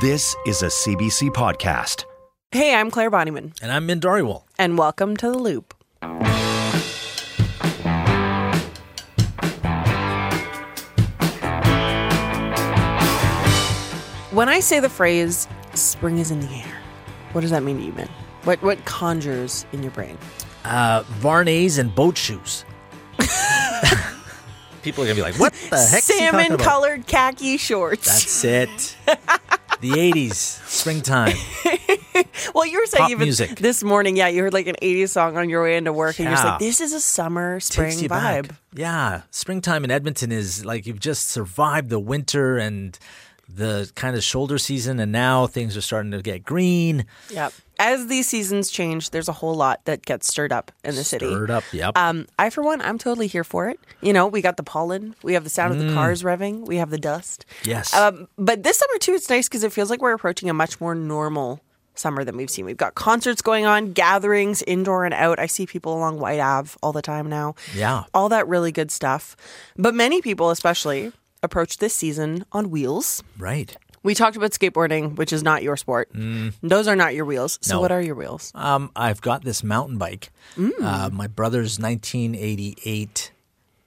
This is a CBC podcast. Hey, I'm Clare Bonnyman, And I'm Min Dhariwal. and welcome to The Loop. When I say the phrase "spring is in the air," what does that mean to you, Min? What what conjures in your brain? Uh, Vuarnets and boat shoes. People are gonna be like, "What the heck?" is he talking Salmon colored khaki shorts. That's it. the '80s, springtime. well, you were saying pop even music. this morning, yeah, you heard like an '80s song on your way into work, and you're just Yeah. like, "This is a summer spring Takes you vibe." back. Yeah, springtime in Edmonton is like you've just survived the winter and the kind of shoulder season, and now things are starting to get green, Yep. As these seasons change, there's a whole lot that gets stirred up in the city. stirred up. Yep. Um, I, for one, I'm totally here for it. You know, we got the pollen, we have the sound of the cars revving, we have the dust. yes. Um, but this summer, too, it's nice because it feels like we're approaching a much more normal summer than we've seen. We've got concerts going on, gatherings, indoor and out. I see people along White Ave all the time now. Yeah. All that really good stuff. But many people, especially, approach this season on wheels. right. We talked about skateboarding, which is not your sport. Those are not your wheels. So, No. what are your wheels? Um, I've got this mountain bike. Mm. Uh, my brother's 1988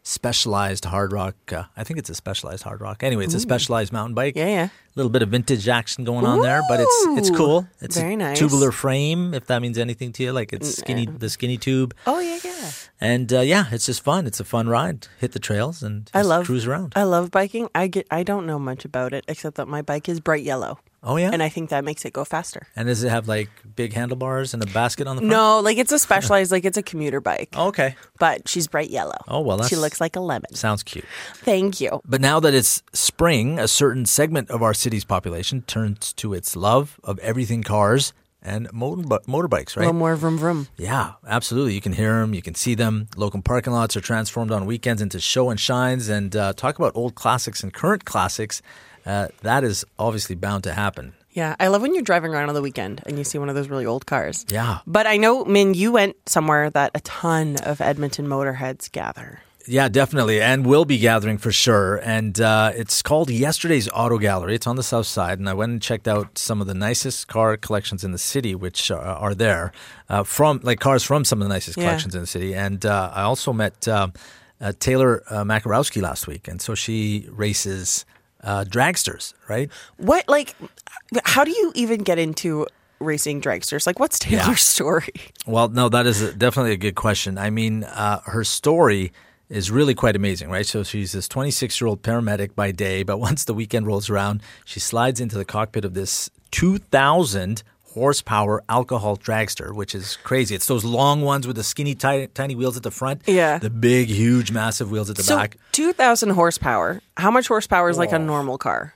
specialized hard rock. Uh, I think it's a specialized hard rock. Anyway, it's a specialized mountain bike. Yeah, yeah. A little bit of vintage action going on there, but it's it's cool. It's very a nice. tubular frame, if that means anything to you. Like it's skinny, the skinny tube, Oh, yeah, yeah. and uh, yeah, it's just fun. It's a fun ride. Hit the trails and I love cruise around. I love biking. I get. I don't know much about it except that my bike is bright yellow, oh yeah, and I think that makes it go faster. and does it have like big handlebars and a basket on the front? No, like it's a specialized, like it's a commuter bike, Okay. but she's bright yellow. Oh well, that's she looks like a lemon. sounds cute. Thank you. But now that it's spring, a certain segment of our city's population turns to its love of everything cars and motor- motorbikes, A right? little more vroom vroom. Yeah, absolutely. You can hear them, you can see them. Local parking lots are transformed on weekends into show and shines. And uh, talk about old classics and current classics. Uh, that is obviously bound to happen. Yeah, I love when you're driving around on the weekend and you see one of those really old cars. Yeah. But I know, Min, you went somewhere that a ton of Edmonton motorheads gather. Yeah, definitely, and we'll be gathering for sure. And uh, it's called Yesterday's Auto Gallery. It's on the south side, and I went and checked out some of the nicest car collections in the city, which uh, are there uh, from like cars from some of the nicest Yeah. collections in the city. And uh, I also met um uh, Taylor uh, Makarowski last week, and so she races uh, dragsters, right? What, like, how do you even get into racing dragsters? Like, what's Taylor's Yeah. story? Well, no, that is a, definitely a good question. I mean, uh, her story is really quite amazing, right? So she's this 26 year old paramedic by day, but once the weekend rolls around, she slides into the cockpit of this 2,000 horsepower alcohol dragster, which is crazy. It's those long ones with the skinny, tiny, tiny wheels at the front, Yeah. the big, huge, massive wheels at the So, back. 2,000 horsepower. How much horsepower is like a oh. normal car?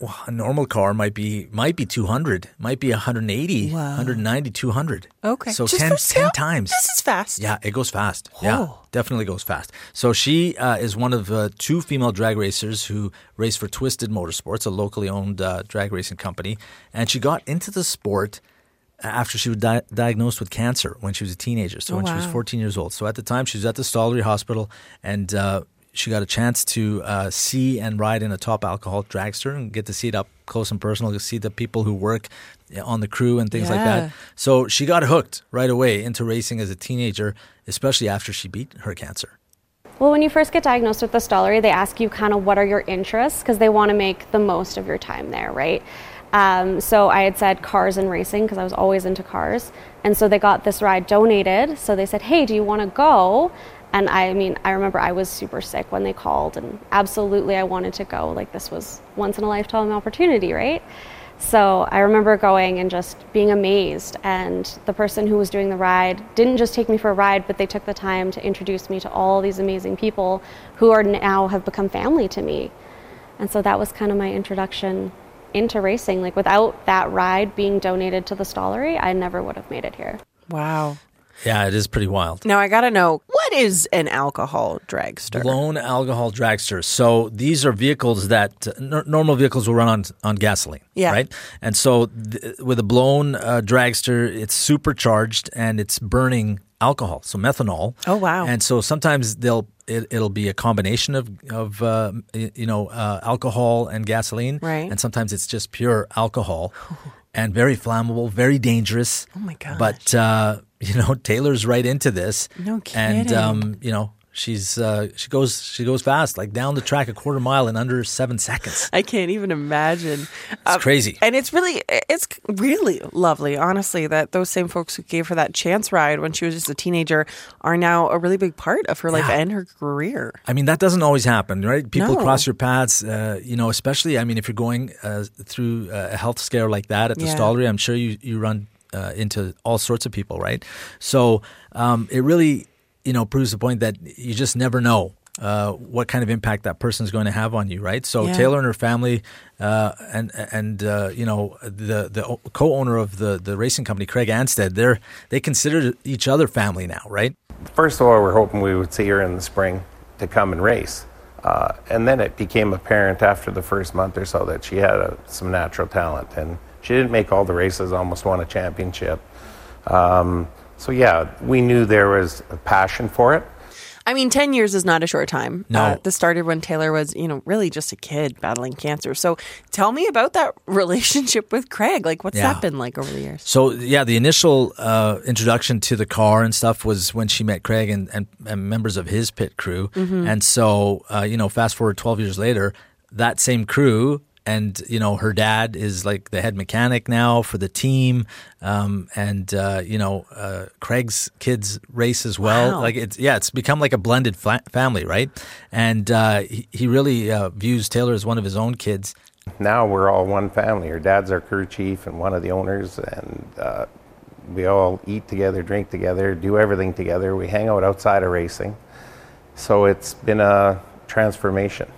Well, a normal car might be might be 200, might be 180, 190, 200. Okay. so Just 10, for 10 times. This is fast. Yeah, it goes fast. Yeah, definitely goes fast. So she uh, is one of uh, two female drag racers who race for Twisted Motorsports, a locally owned uh, drag racing company, and she got into the sport after she was di- diagnosed with cancer when she was a teenager. So Oh, when she was 14 years old. So at the time, she was at the Stollery Hospital, and uh, she got a chance to uh, see and ride in a top alcohol dragster and get to see it up close and personal. To see the people who work on the crew and things like that. So she got hooked right away into racing as a teenager, especially after she beat her cancer. Well, when you first get diagnosed with the Stollery, they ask you kind of what are your interests because they want to make the most of your time there, right? Um, so I had said cars and racing because I was always into cars. And so they got this ride donated. So they said, hey, do you want to go? And I mean, I remember I was super sick when they called, and absolutely I wanted to go. Like, this was once in a lifetime opportunity, right? So I remember going and just being amazed. And the person who was doing the ride didn't just take me for a ride, but they took the time to introduce me to all these amazing people who are now have become family to me. And so that was kind of my introduction into racing. Like without that ride being donated to the Stollery, I never would have made it here. Wow. Yeah, it is pretty wild. Now I got to know what is an alcohol dragster? Blown alcohol dragsters. So these are vehicles that n- normal vehicles will run on on gasoline. Yeah. Right. And so th- with a blown uh, dragster, it's supercharged and it's burning alcohol, so methanol. Oh, wow. And so sometimes they'll it, it'll be a combination of of uh, you know uh, alcohol and gasoline. Right. And sometimes it's just pure alcohol. And very flammable, very dangerous. Oh, my gosh. But uh, you know, Taylor's right into this. No And kidding. um, you know, she's uh, she goes she goes fast, like down the track a quarter mile in under seven seconds. I can't even imagine. It's crazy. and it's really, it's really lovely, honestly, that those same folks who gave her that chance ride when she was just a teenager are now a really big part of her life Yeah. and her career. I mean, that doesn't always happen, right? People No. cross your paths, uh, you know, especially, I mean, if you're going uh, through a health scare like that at the Yeah. Stollery, I'm sure you, you run uh, into all sorts of people, right? So um, it really, you know, proves the point that you just never know. Uh, what kind of impact that person is going to have on you, right? So Yeah. Taylor and her family, uh, and and uh, you know the the co-owner of the the racing company, Craig Anstead, they're they consider each other family now, right? First of all, we're hoping we would see her in the spring to come and race. Uh, and then it became apparent after the first month or so that she had uh some natural talent. And she didn't make all the races, almost won a championship. Um, so, yeah, we knew there was a passion for it. I mean, 10 years is not a short time. No. Uh, this started when Taylor was, you know, really just a kid battling cancer. So tell me about that relationship with Craig. Like, what's Yeah. that been like over the years? So yeah, the initial uh, introduction to the car and stuff was when she met Craig and, and, and members of his pit crew. And so uh, you know, fast forward twelve years later, that same crew and you know her dad is like the head mechanic now for the team, um, and uh, you know uh, Craig's kids race as well. Wow. Like it's yeah, it's become like a blended fa- family, right? And uh, he, he really uh, views Taylor as one of his own kids. Now we're all one family. Her dad's our crew chief and one of the owners, and uh, we all eat together, drink together, do everything together. We hang out outside of racing. So it's been a transformation.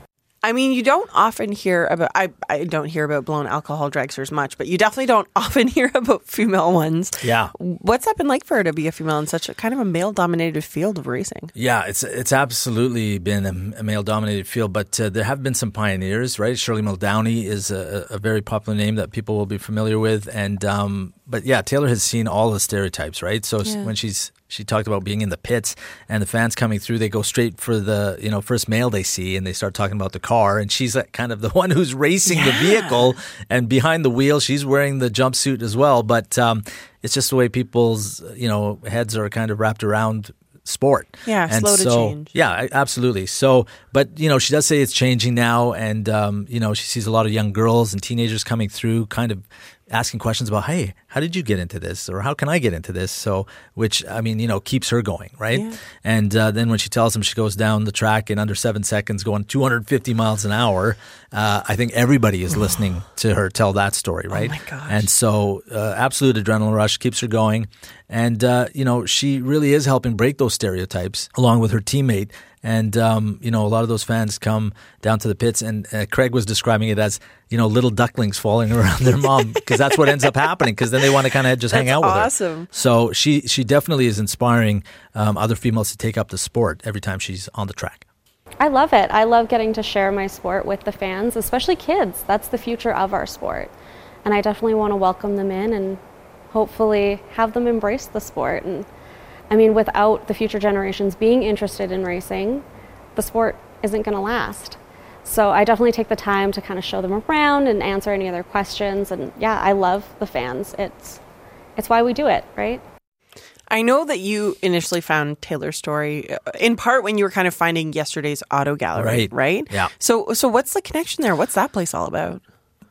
I mean, you don't often hear about, I, I don't hear about blown alcohol dragsters much, but you definitely don't often hear about female ones. Yeah. What's that been like for her to be a female in such a kind of a male dominated field of racing? Yeah, it's it's absolutely been a, a male-dominated field, but uh, there have been some pioneers, right? Shirley Muldowney is a, a very popular name that people will be familiar with, and um, but yeah, Taylor has seen all the stereotypes, right? So Yeah. when she's she talked about being in the pits and the fans coming through, they go straight for the you know first male they see, and they start talking about the car, and she's like kind of the one who's racing the vehicle, and behind the wheel, she's wearing the jumpsuit as well, but. Um, it's just the way people's you know heads are kind of wrapped around sport. Yeah, and slow to change. Yeah, absolutely. So, but you know, she does say it's changing now, and um, you know, she sees a lot of young girls and teenagers coming through, kind of asking questions about, "Hey, how did you get into this?" or "How can I get into this?" So, which I mean, you know, keeps her going, right? Yeah. And uh, then when she tells them she goes down the track in under seven seconds, going 250 miles an hour, uh, I think everybody is listening to her tell that story, right? Oh my gosh. And so, uh, absolute adrenaline rush keeps her going. And, uh, you know, she really is helping break those stereotypes along with her teammate. And, um, you know, a lot of those fans come down to the pits, and uh, Craig was describing it as, you know, little ducklings falling around their mom because that's what ends up happening because then they want to kind of just hang That's out with her. awesome. So she, she definitely is inspiring um, other females to take up the sport every time she's on the track. I love it. I love getting to share my sport with the fans, especially kids. That's the future of our sport. And I definitely want to welcome them in and hopefully have them embrace the sport. And I mean, without the future generations being interested in racing, the sport isn't going to last. So I definitely take the time to kind of show them around and answer any other questions. And yeah, I love the fans. It's it's why we do it, right? I know that you initially found Taylor's story uh, in part when you were kind of finding yesterday's auto gallery, Right. right? Yeah. So, so what's the connection there? What's that place all about?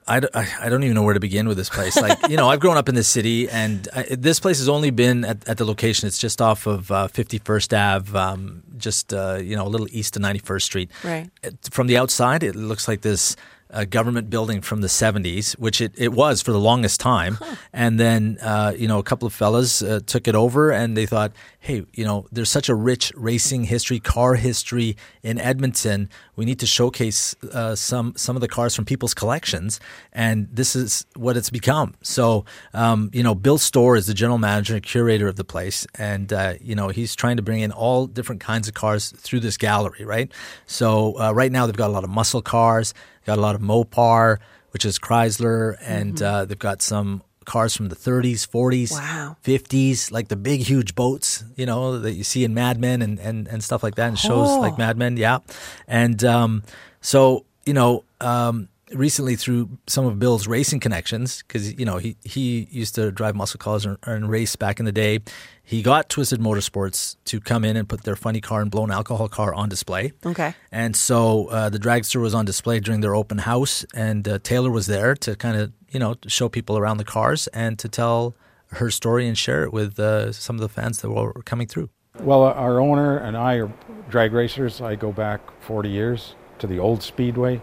I, I- don't even know where to begin with this place. Like, you know, I've grown up in this city, and I, this place has only been at, at the location. It's just off of uh, 51st Ave, um, just, uh, you know, a little east of 91st Street. Right. From the outside, it looks like this a government building from the 70s, which it, it was for the longest time. And then, uh, you know, a couple of fellas uh, took it over and they thought, hey, you know, there's such a rich racing history, car history in Edmonton. We need to showcase uh, some some of the cars from people's collections. And this is what it's become. So, um, you know, Bill Storr is the general manager and curator of the place. And, uh, you know, he's trying to bring in all different kinds of cars through this gallery, right? So, uh, right now they've got a lot of muscle cars. Got a lot of Mopar, which is Chrysler, and Mm-hmm. uh, they've got some cars from the 30s, 40s, Wow. 50s, like the big, huge boats, you know, that you see in Mad Men and, and, and stuff like that, and shows Oh. like Mad Men, yeah. And um, so, you know, um, recently through some of Bill's racing connections, because, you know, he, he used to drive muscle cars and, and race back in the day, he got Twisted Motorsports to come in and put their funny car and blown alcohol car on display. Okay. And so uh, the dragster was on display during their open house, and uh, Taylor was there to kind of, you know, to show people around the cars and to tell her story and share it with uh, some of the fans that were coming through. Well, our owner and I are drag racers. I go back 40 years to the old Speedway.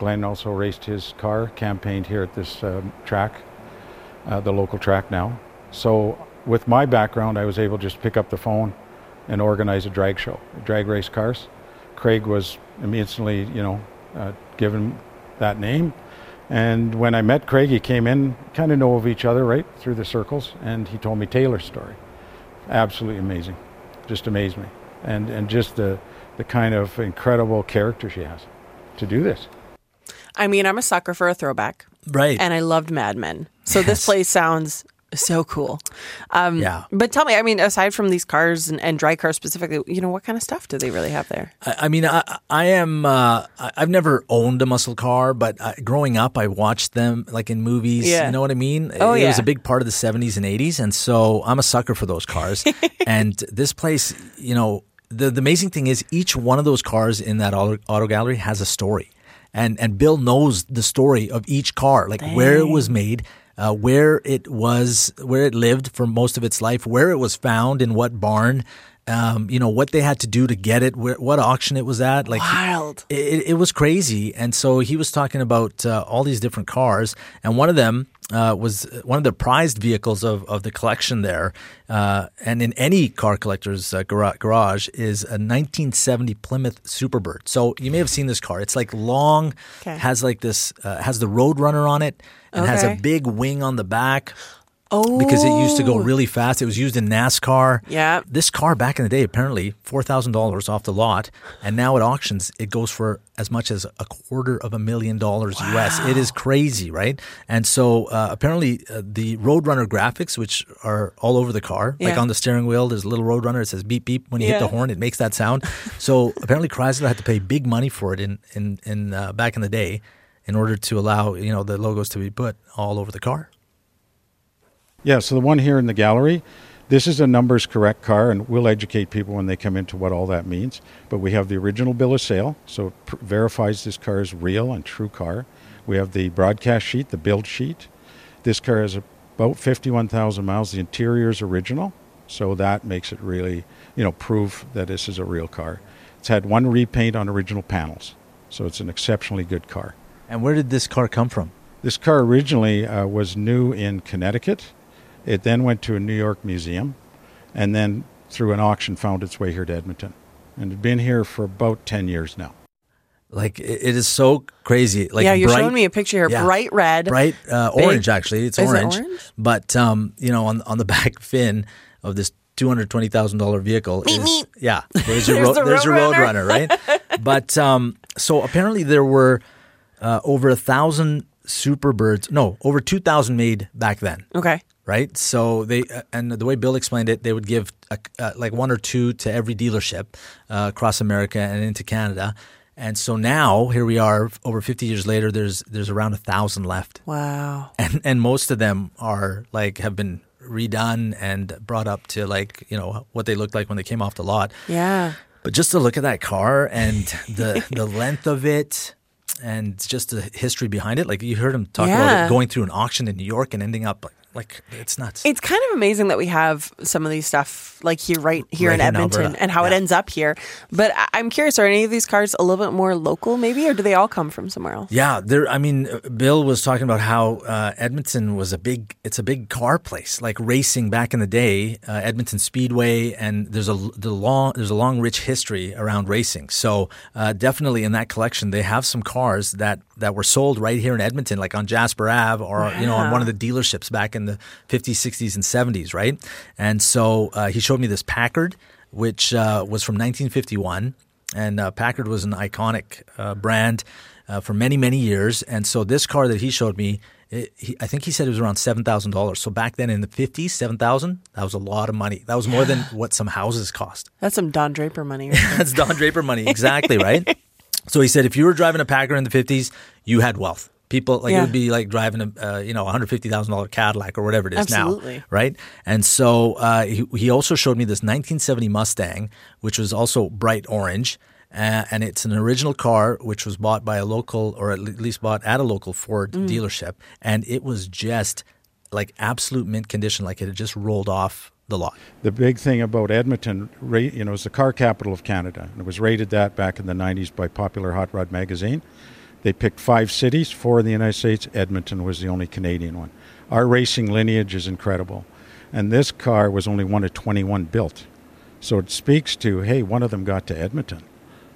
Glenn also raced his car, campaigned here at this um, track, uh, the local track now. So, with my background, I was able to just pick up the phone and organize a drag show, drag race cars. Craig was instantly, you know, uh, given that name. And when I met Craig, he came in, kind of know of each other, right, through the circles, and he told me Taylor's story. Absolutely amazing just amazed me, and and just the the kind of incredible character she has to do this. I mean, I'm a sucker for a throwback, Right. and I loved Mad Men. So this place sounds so cool. Um, yeah. But tell me, I mean, aside from these cars and, and dry cars specifically, you know, what kind of stuff do they really have there? I, I mean, I, I am. Uh, I- I've never owned a muscle car, but uh, growing up, I watched them like in movies. Yeah. You know what I mean? Oh, it was a big part of the '70s and '80s, and so I'm a sucker for those cars. and this place, you know, the the amazing thing is each one of those cars in that auto, auto gallery has a story, and and Bill knows the story of each car, like where it was made. Uh, where it was, where it lived for most of its life, where it was found, in what barn, um, you know, what they had to do to get it, where, what auction it was at. Like, Wild. it, it was crazy. And so he was talking about uh, all these different cars, and one of them uh, was one of the prized vehicles of, of the collection there. Uh, and in any car collector's uh, gara- garage is a 1970 Plymouth Superbird. So you may have seen this car. It's like long, Okay. has like this, uh, has the Roadrunner on it, and has a big wing on the back Oh, because it used to go really fast. It was used in NASCAR. Yeah. This car back in the day, apparently four thousand dollars off the lot, and now at auctions it goes for as much as a quarter of a million dollars US. It is crazy, right? And so uh, apparently uh, the Roadrunner graphics, which are all over the car, like on the steering wheel, there's a little Roadrunner. It says beep beep when you hit the horn, it makes that sound. so apparently Chrysler had to pay big money for it in in in uh, back in the day, in order to allow you know the logos to be put all over the car. Yeah, so the one here in the gallery, this is a numbers correct car, and we'll educate people when they come into what all that means. But we have the original bill of sale, so it pr- verifies this car is real and true car. We have the broadcast sheet, the build sheet. This car has about 51,000 miles. The interior is original, so that makes it really, you know, proof that this is a real car. It's had one repaint on original panels, so it's an exceptionally good car. And where did this car come from? This car originally uh, was new in Connecticut. It then went to a New York museum, and then through an auction found its way here to Edmonton, and it's been here for about ten years now. Like it, it is so crazy. Like yeah, you're bright, showing me a picture here. yeah, Bright red. bright uh, big- orange. Actually, it's Is it orange. orange? But um, you know, on on the back fin of this two hundred twenty thousand dollar vehicle is yeah. There's your There's road, the there's your Roadrunner. Roadrunner, right? but um, so apparently there were uh, over a thousand Superbirds. No, over two thousand made back then Okay. Right? So they uh, and the way Bill explained it, they would give a, uh, like one or two to every dealership uh, across America and into Canada. And so now here we are, over 50 years later. There's there's around a thousand left, Wow. and and most of them are like have been redone and brought up to like you know what they looked like when they came off the lot. Yeah. But just to look at that car and the the length of it and just the history behind it, like you heard him talk about it going through an auction in New York and ending up like like it's nuts. It's kind of amazing that we have some of these stuff like here, right here Right in in Edmonton, Alberta. and how it ends up here. But I'm curious: are any of these cars a little bit more local, maybe, or do they all come from somewhere else? Yeah, there. I mean, uh, Bill was talking about how uh, Edmonton was a big. It's a big car place, like racing back in the day. Uh, Edmonton Speedway, and there's a the long there's a long rich history around racing. So uh, definitely in that collection, they have some cars that that were sold right here in Edmonton, like on Jasper Ave, or you know, on one of the dealerships back in the 50s, 60s, and 70s, right? And so uh, he showed me this Packard, which uh, was from 1951 and uh, Packard was an iconic uh, brand uh, for many many years. And so this car that he showed me, it, he, I think he said it was around seven thousand dollars. So back then in the fifties, seven thousand that was a lot of money. That was more than what some houses cost. That's some Don Draper money. That's Don Draper money, exactly right. So he said if you were driving a Packard in the fifties, you had wealth. People like it would be like driving a uh, you know one hundred fifty thousand dollar Cadillac or whatever it is Absolutely. now, right? And so uh, he, he also showed me this 1970 Mustang, which was also bright orange, uh, and it's an original car which was bought by a local or at least bought at a local Ford Mm. dealership, and it was just like absolute mint condition, like it had just rolled off the lot. The big thing about Edmonton, ra- you know, is the car capital of Canada. And it was rated that back in the 90s by Popular Hot Rod magazine. They picked five cities, four in the United States. Edmonton was the only Canadian one. Our racing lineage is incredible. And this car was only one of 21 built. So it speaks to, hey, one of them got to Edmonton.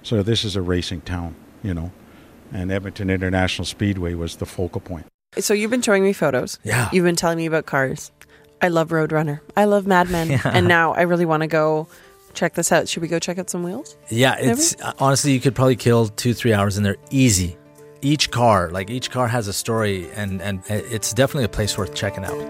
So this is a racing town, you know. And Edmonton International Speedway was the focal point. so you've been showing me photos. Yeah. You've been telling me about cars. I love Roadrunner. I love Mad Men. And now I really want to go check this out. Should we go check out some wheels? Yeah, it's uh, honestly you could probably kill two three hours in there easy. Each car, like each car, has a story, and and it's definitely a place worth checking out.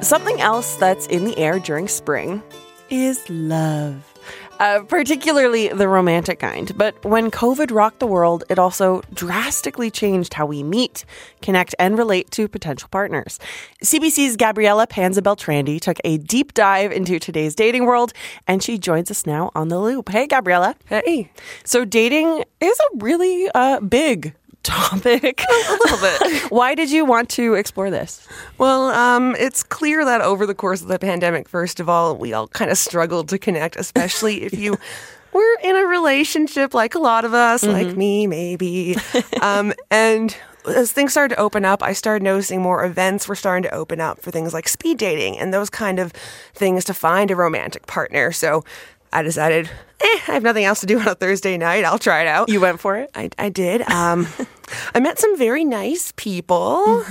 Something else that's in the air during spring is love. Uh, particularly the romantic kind. But when COVID rocked the world, it also drastically changed how we meet, connect, and relate to potential partners. CBC's Gabriela Panza-Beltrandi took a deep dive into today's dating world, and she joins us now on the loop. Hey, Gabriela. Hey. So, dating is a really uh, big topic. A little bit. Why did you want to explore this? Well, um, it's clear that over the course of the pandemic, first of all, we all kind of struggled to connect, especially if you were in a relationship like a lot of us, like me, maybe. um, and as things started to open up, I started noticing more events were starting to open up for things like speed dating and those kind of things to find a romantic partner. So I decided, eh, I have nothing else to do on a Thursday night. I'll try it out. You went for it? I, I did. Um, I met some very nice people.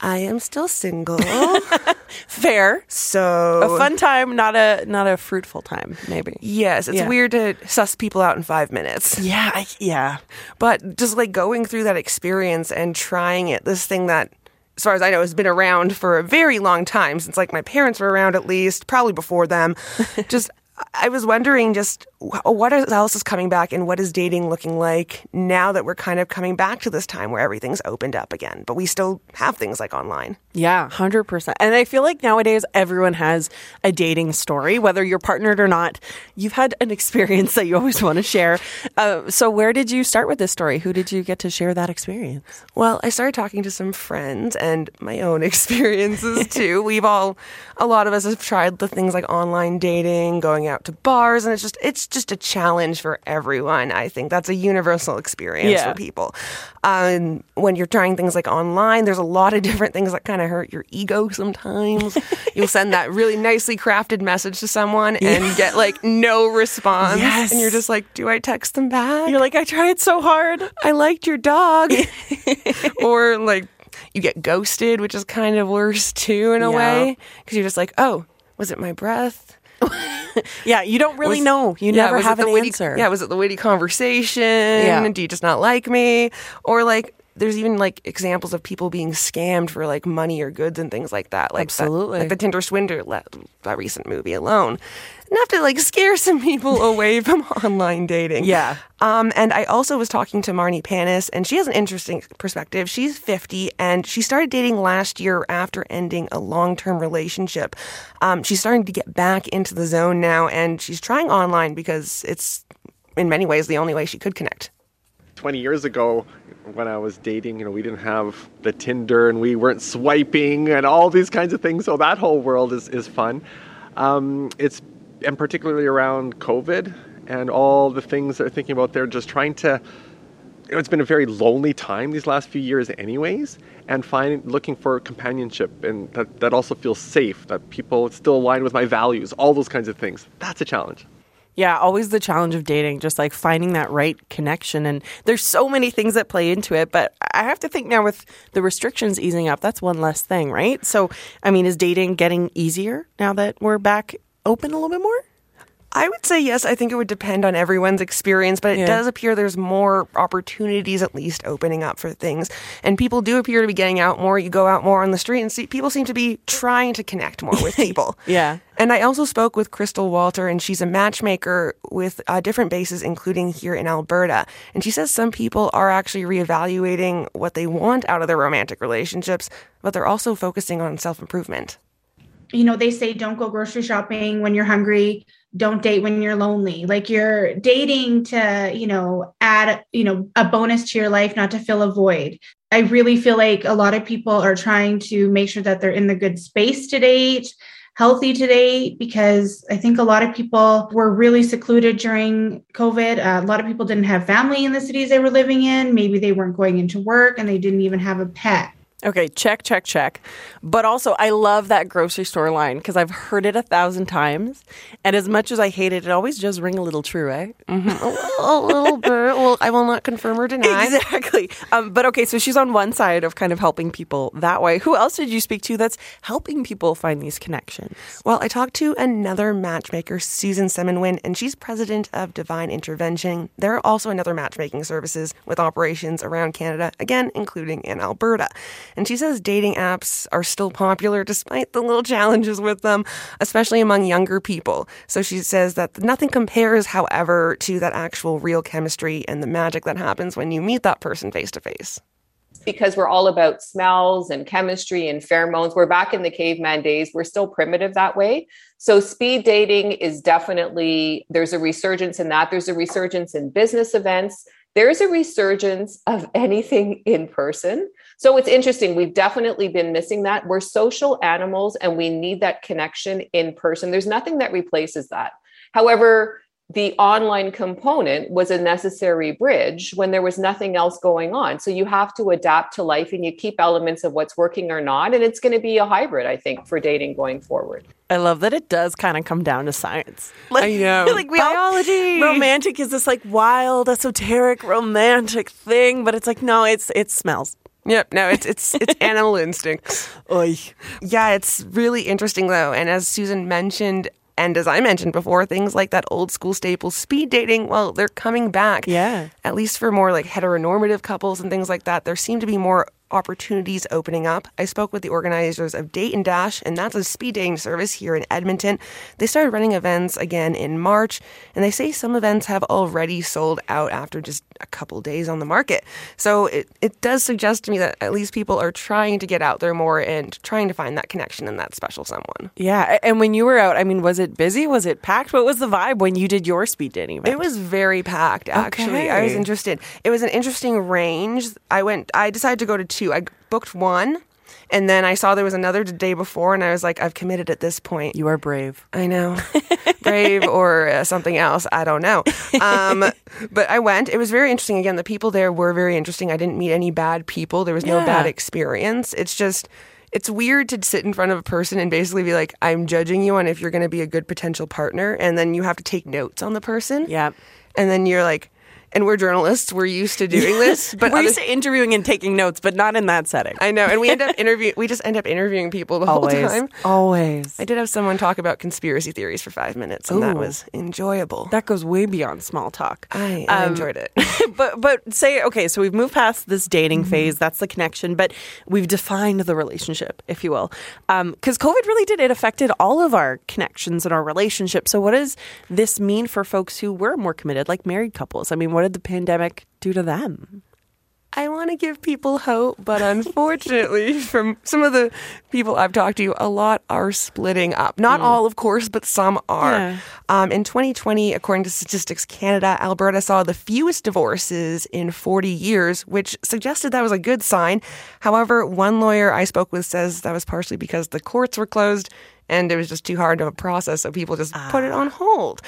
I am still single, Fair. so a fun time, not a not a fruitful time, maybe. Yes, it's Yeah. weird to suss people out in five minutes, Yeah, I, yeah. but just like going through that experience and trying it, this thing that, as far as I know, has been around for a very long time since like my parents were around at least, probably before them. just I was wondering just what else is coming back and what is dating looking like now that we're kind of coming back to this time where everything's opened up again, but we still have things like online. Yeah, 100%. And I feel like nowadays everyone has a dating story, whether you're partnered or not. You've had an experience that you always want to share. Uh, so, where did you start with this story? Who did you get to share that experience? Well, I started talking to some friends and my own experiences too. We've all, a lot of us have tried the things like online dating, going out to bars, and it's just, it's just a challenge for everyone. I think that's a universal experience Yeah. for people. Um, when you're trying things like online, there's a lot of different things that kind of hurt your ego sometimes. You'll send that really nicely crafted message to someone and get like no response. Yes. And you're just like, do I text them back? You're like, I tried so hard. I liked your dog. or like you get ghosted, which is kind of worse too in a Yeah. way because you're just like, oh, was it my breath? Yeah, you don't really Was- know. You yeah, never have the an witty, answer. Yeah, was it the witty conversation? Yeah. Do you just not like me? Or like there's even like examples of people being scammed for like money or goods and things like that. Like that- Absolutely. like the Tinder Swindler, le- that recent movie alone. Enough to like scare some people away from online dating. Yeah. Um, and I also was talking to Marnie Panis, and she has an interesting perspective. She's 50, and she started dating last year after ending a long term relationship. Um, she's starting to get back into the zone now, and she's trying online because it's, in many ways, the only way she could connect. 20 years ago when I was dating, you know, we didn't have the Tinder and we weren't swiping and all these kinds of things. So that whole world is, is fun. Um, it's, and particularly around COVID and all the things they're thinking about there, just trying to, you know, it's been a very lonely time these last few years anyways, and finding, looking for companionship and that, that also feels safe, that people still align with my values, all those kinds of things. That's a challenge. Yeah, always the challenge of dating, just like finding that right connection. And there's so many things that play into it. But I have to think now with the restrictions easing up, that's one less thing, right? So, I mean, is dating getting easier now that we're back open a little bit more? I would say yes. I think it would depend on everyone's experience, but it Yeah. does appear there's more opportunities at least opening up for things. And people do appear to be getting out more. You go out more on the street and see people seem to be trying to connect more with people. Yeah. And I also spoke with Crystal Walter, and she's a matchmaker with uh, different bases, including here in Alberta. And she says some people are actually reevaluating what they want out of their romantic relationships, but they're also focusing on self improvement. You know, they say don't go grocery shopping when you're hungry, don't date when you're lonely. Like you're dating to, you know, add, you know, a bonus to your life, not to fill a void. I really feel like a lot of people are trying to make sure that they're in the good space to date, healthy to date, because I think a lot of people were really secluded during COVID. Uh, a lot of people didn't have family in the cities they were living in. Maybe they weren't going into work and they didn't even have a pet. Okay, check, check, check. But also, I love that grocery store line because I've heard it a thousand times. And as much as I hate it, it always does ring a little true, eh? a little bit. Well, I will not confirm or deny. Exactly. Um, but okay, so she's on one side of kind of helping people that way. Who else did you speak to that's helping people find these connections? Well, I talked to another matchmaker, Susan Semenwin, and she's president of Divine Intervention. They're also another matchmaking services with operations around Canada, again, including in Alberta. And she says dating apps are still popular despite the little challenges with them, especially among younger people. So she says that nothing compares, however, to that actual real chemistry and the magic that happens when you meet that person face to face. because we're all about smells and chemistry and pheromones. We're back in the caveman days. We're still primitive that way. So speed dating is definitely there's a resurgence in that. There's a resurgence in business events. There's a resurgence of anything in person. So it's interesting. We've definitely been missing that. We're social animals and we need that connection in person. There's nothing that replaces that. However, the online component was a necessary bridge when there was nothing else going on. So you have to adapt to life and you keep elements of what's working or not. And it's going to be a hybrid, I think, for dating going forward. I love that it does kind of come down to science. Like, I know. like we all- Biology. romantic is this like wild, esoteric, romantic thing, but it's like no, it's it smells. Yep, no, it's it's it's animal instincts. Oy. Yeah, it's really interesting though. And as Susan mentioned, and as I mentioned before, things like that old school staple speed dating, well, they're coming back. Yeah. At least for more like heteronormative couples and things like that. There seem to be more opportunities opening up. I spoke with the organizers of Date and Dash, and that's a speed dating service here in Edmonton. They started running events again in March, and they say some events have already sold out after just a couple days on the market. So it, it does suggest to me that at least people are trying to get out there more and trying to find that connection and that special someone. Yeah, and when you were out, I mean, was it busy? Was it packed? What was the vibe when you did your speed dating event? It was very packed, actually. I was interested. It was an interesting range. I went. I decided to go to two. I booked one, and then I saw there was another the day before, and I was like, I've committed at this point. You are brave. I know, brave or uh, something else. I don't know. Um, but I went. It was very interesting. Again, the people there were very interesting. I didn't meet any bad people. There was no Yeah. bad experience. It's just. It's weird to sit in front of a person and basically be like, I'm judging you on if you're going to be a good potential partner. And then you have to take notes on the person. Yeah. And then you're like, and we're journalists. We're used to doing this, but We're other- used to interviewing and taking notes, but not in that setting. I know, and we end up interview. We just end up interviewing people the always, whole time. always. I did have someone talk about conspiracy theories for five minutes, and that was enjoyable. That goes way beyond small talk. I, I Um, enjoyed it. but but say okay, so we've moved past this dating Mm-hmm. phase. That's the connection, but we've defined the relationship, if you will, because COVID really did it affected all of our connections and our relationships. So what does this mean for folks who were more committed, like married couples? I mean, what did the pandemic do to them? I want to give people hope, but unfortunately, from some of the people I've talked to, a lot are splitting up. Not all, of course, but some are. Yeah. Um, in 2020, according to Statistics Canada, Alberta saw the fewest divorces in 40 years, which suggested that was a good sign. However, one lawyer I spoke with says that was partially because the courts were closed and it was just too hard of a process, so people just put it on hold.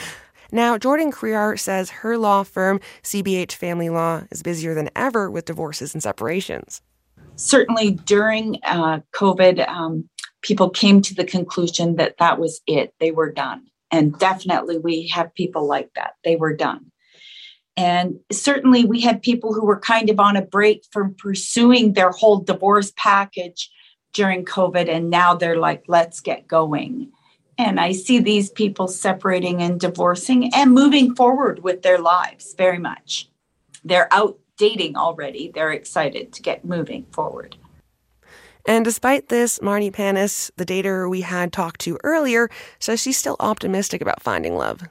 Now, Jordan Crear says her law firm, CBH Family Law, is busier than ever with divorces and separations. certainly during uh, COVID, um, people came to the conclusion that that was it. They were done. And definitely we have people like that. They were done. And certainly we had people who were kind of on a break from pursuing their whole divorce package during COVID. And now they're like, let's get going. And I see these people separating and divorcing and moving forward with their lives very much. They're out dating already. They're excited to get moving forward. And despite this, Marnie Panis, the dater we had talked to earlier, says she's still optimistic about finding love.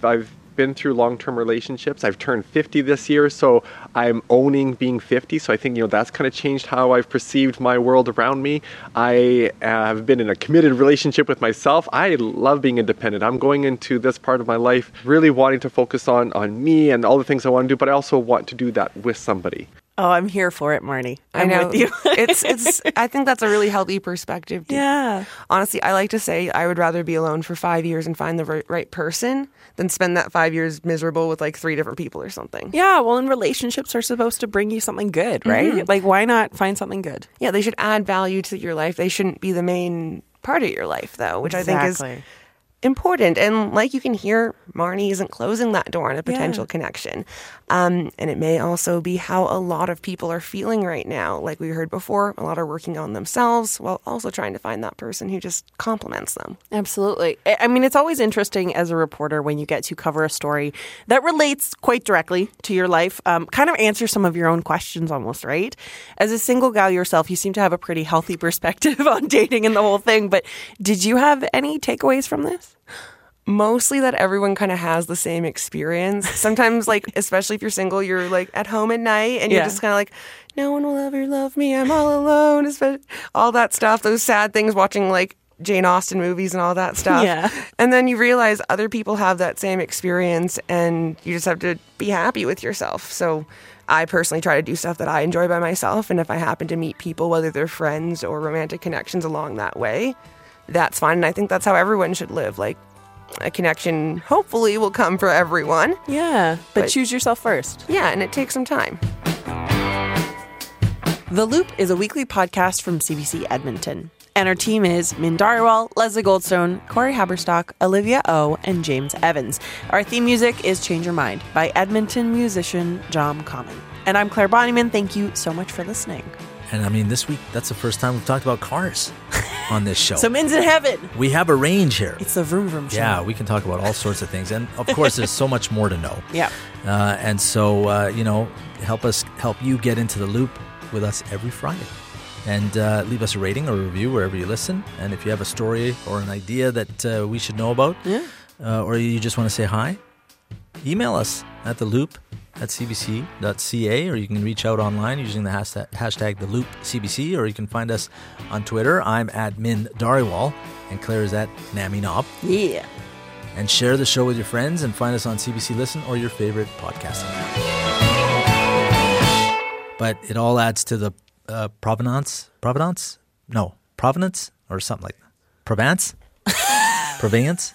I've been through long-term relationships. I've turned 50 this year, so I'm owning being 50. So I think you know that's kind of changed how I've perceived my world around me. I uh, have been in a committed relationship with myself. I love being independent. I'm going into this part of my life really wanting to focus on on me and all the things I want to do, but I also want to do that with somebody. Oh, I'm here for it, Marnie. I'm I know. with you. it's it's I think that's a really healthy perspective. to- yeah. Honestly, I like to say I would rather be alone for five years and find the right, right person than spend that five years miserable with like three different people or something. Yeah, well, and relationships are supposed to bring you something good, right? Mhm. Like, why not find something good? Yeah, they should add value to your life. They shouldn't be the main part of your life, though, which I think is Exactly. Important. And like you can hear, Marnie isn't closing that door on a potential Yeah. connection. Um, and it may also be how a lot of people are feeling right now. Like we heard before, a lot are working on themselves while also trying to find that person who just complements them. Absolutely. I I mean, it's always interesting as a reporter when you get to cover a story that relates quite directly to your life, um, kind of answer some of your own questions almost, right? As a single gal yourself, you seem to have a pretty healthy perspective on dating and the whole thing. But did you have any takeaways from this? Mostly that everyone kind of has the same experience. Sometimes, like, especially if you're single, you're like at home at night and you're just kind of like, no one will ever love me. I'm all alone. Especially all that stuff, those sad things, watching like Jane Austen movies and all that stuff. Yeah. And then you realize other people have that same experience and you just have to be happy with yourself. So I personally try to do stuff that I enjoy by myself. And if I happen to meet people, whether they're friends or romantic connections along that way, that's fine. And I think that's how everyone should live. Like, a connection hopefully will come for everyone. Yeah, but, But- choose yourself first. Yeah, and it takes some time. The Loop is a weekly podcast from CBC Edmonton. And our team is Min Dhariwal, Leslie Goldstone, Corey Haberstock, Olivia O, and James Evans. Our theme music is Change Your Mind by Edmonton musician John Common. And I'm Clare Bonnyman. Thank you so much for listening. And I mean, this week, that's the first time we've talked about cars on this show. So Min's in heaven. we have a range here. It's the Vroom Vroom show. Yeah, we can talk about all sorts of things. And of course, there's so much more to know. Yeah. Uh, and so, uh, you know, help us help you get into the loop with us every Friday. And uh, leave us a rating or a review wherever you listen. And if you have a story or an idea that uh, we should know about, Yeah. uh, or you just want to say hi, email us at the loop at cbc.ca, or you can reach out online using the hashtag, hashtag the loop CBC, or you can find us on Twitter. I'm at Min Dhariwal, and Clare is at Nami Knob Yeah. and share the show with your friends and find us on CBC Listen or your favorite podcasting app. But it all adds to the uh, provenance, provenance? No, provenance or something like that. Provence? Provence?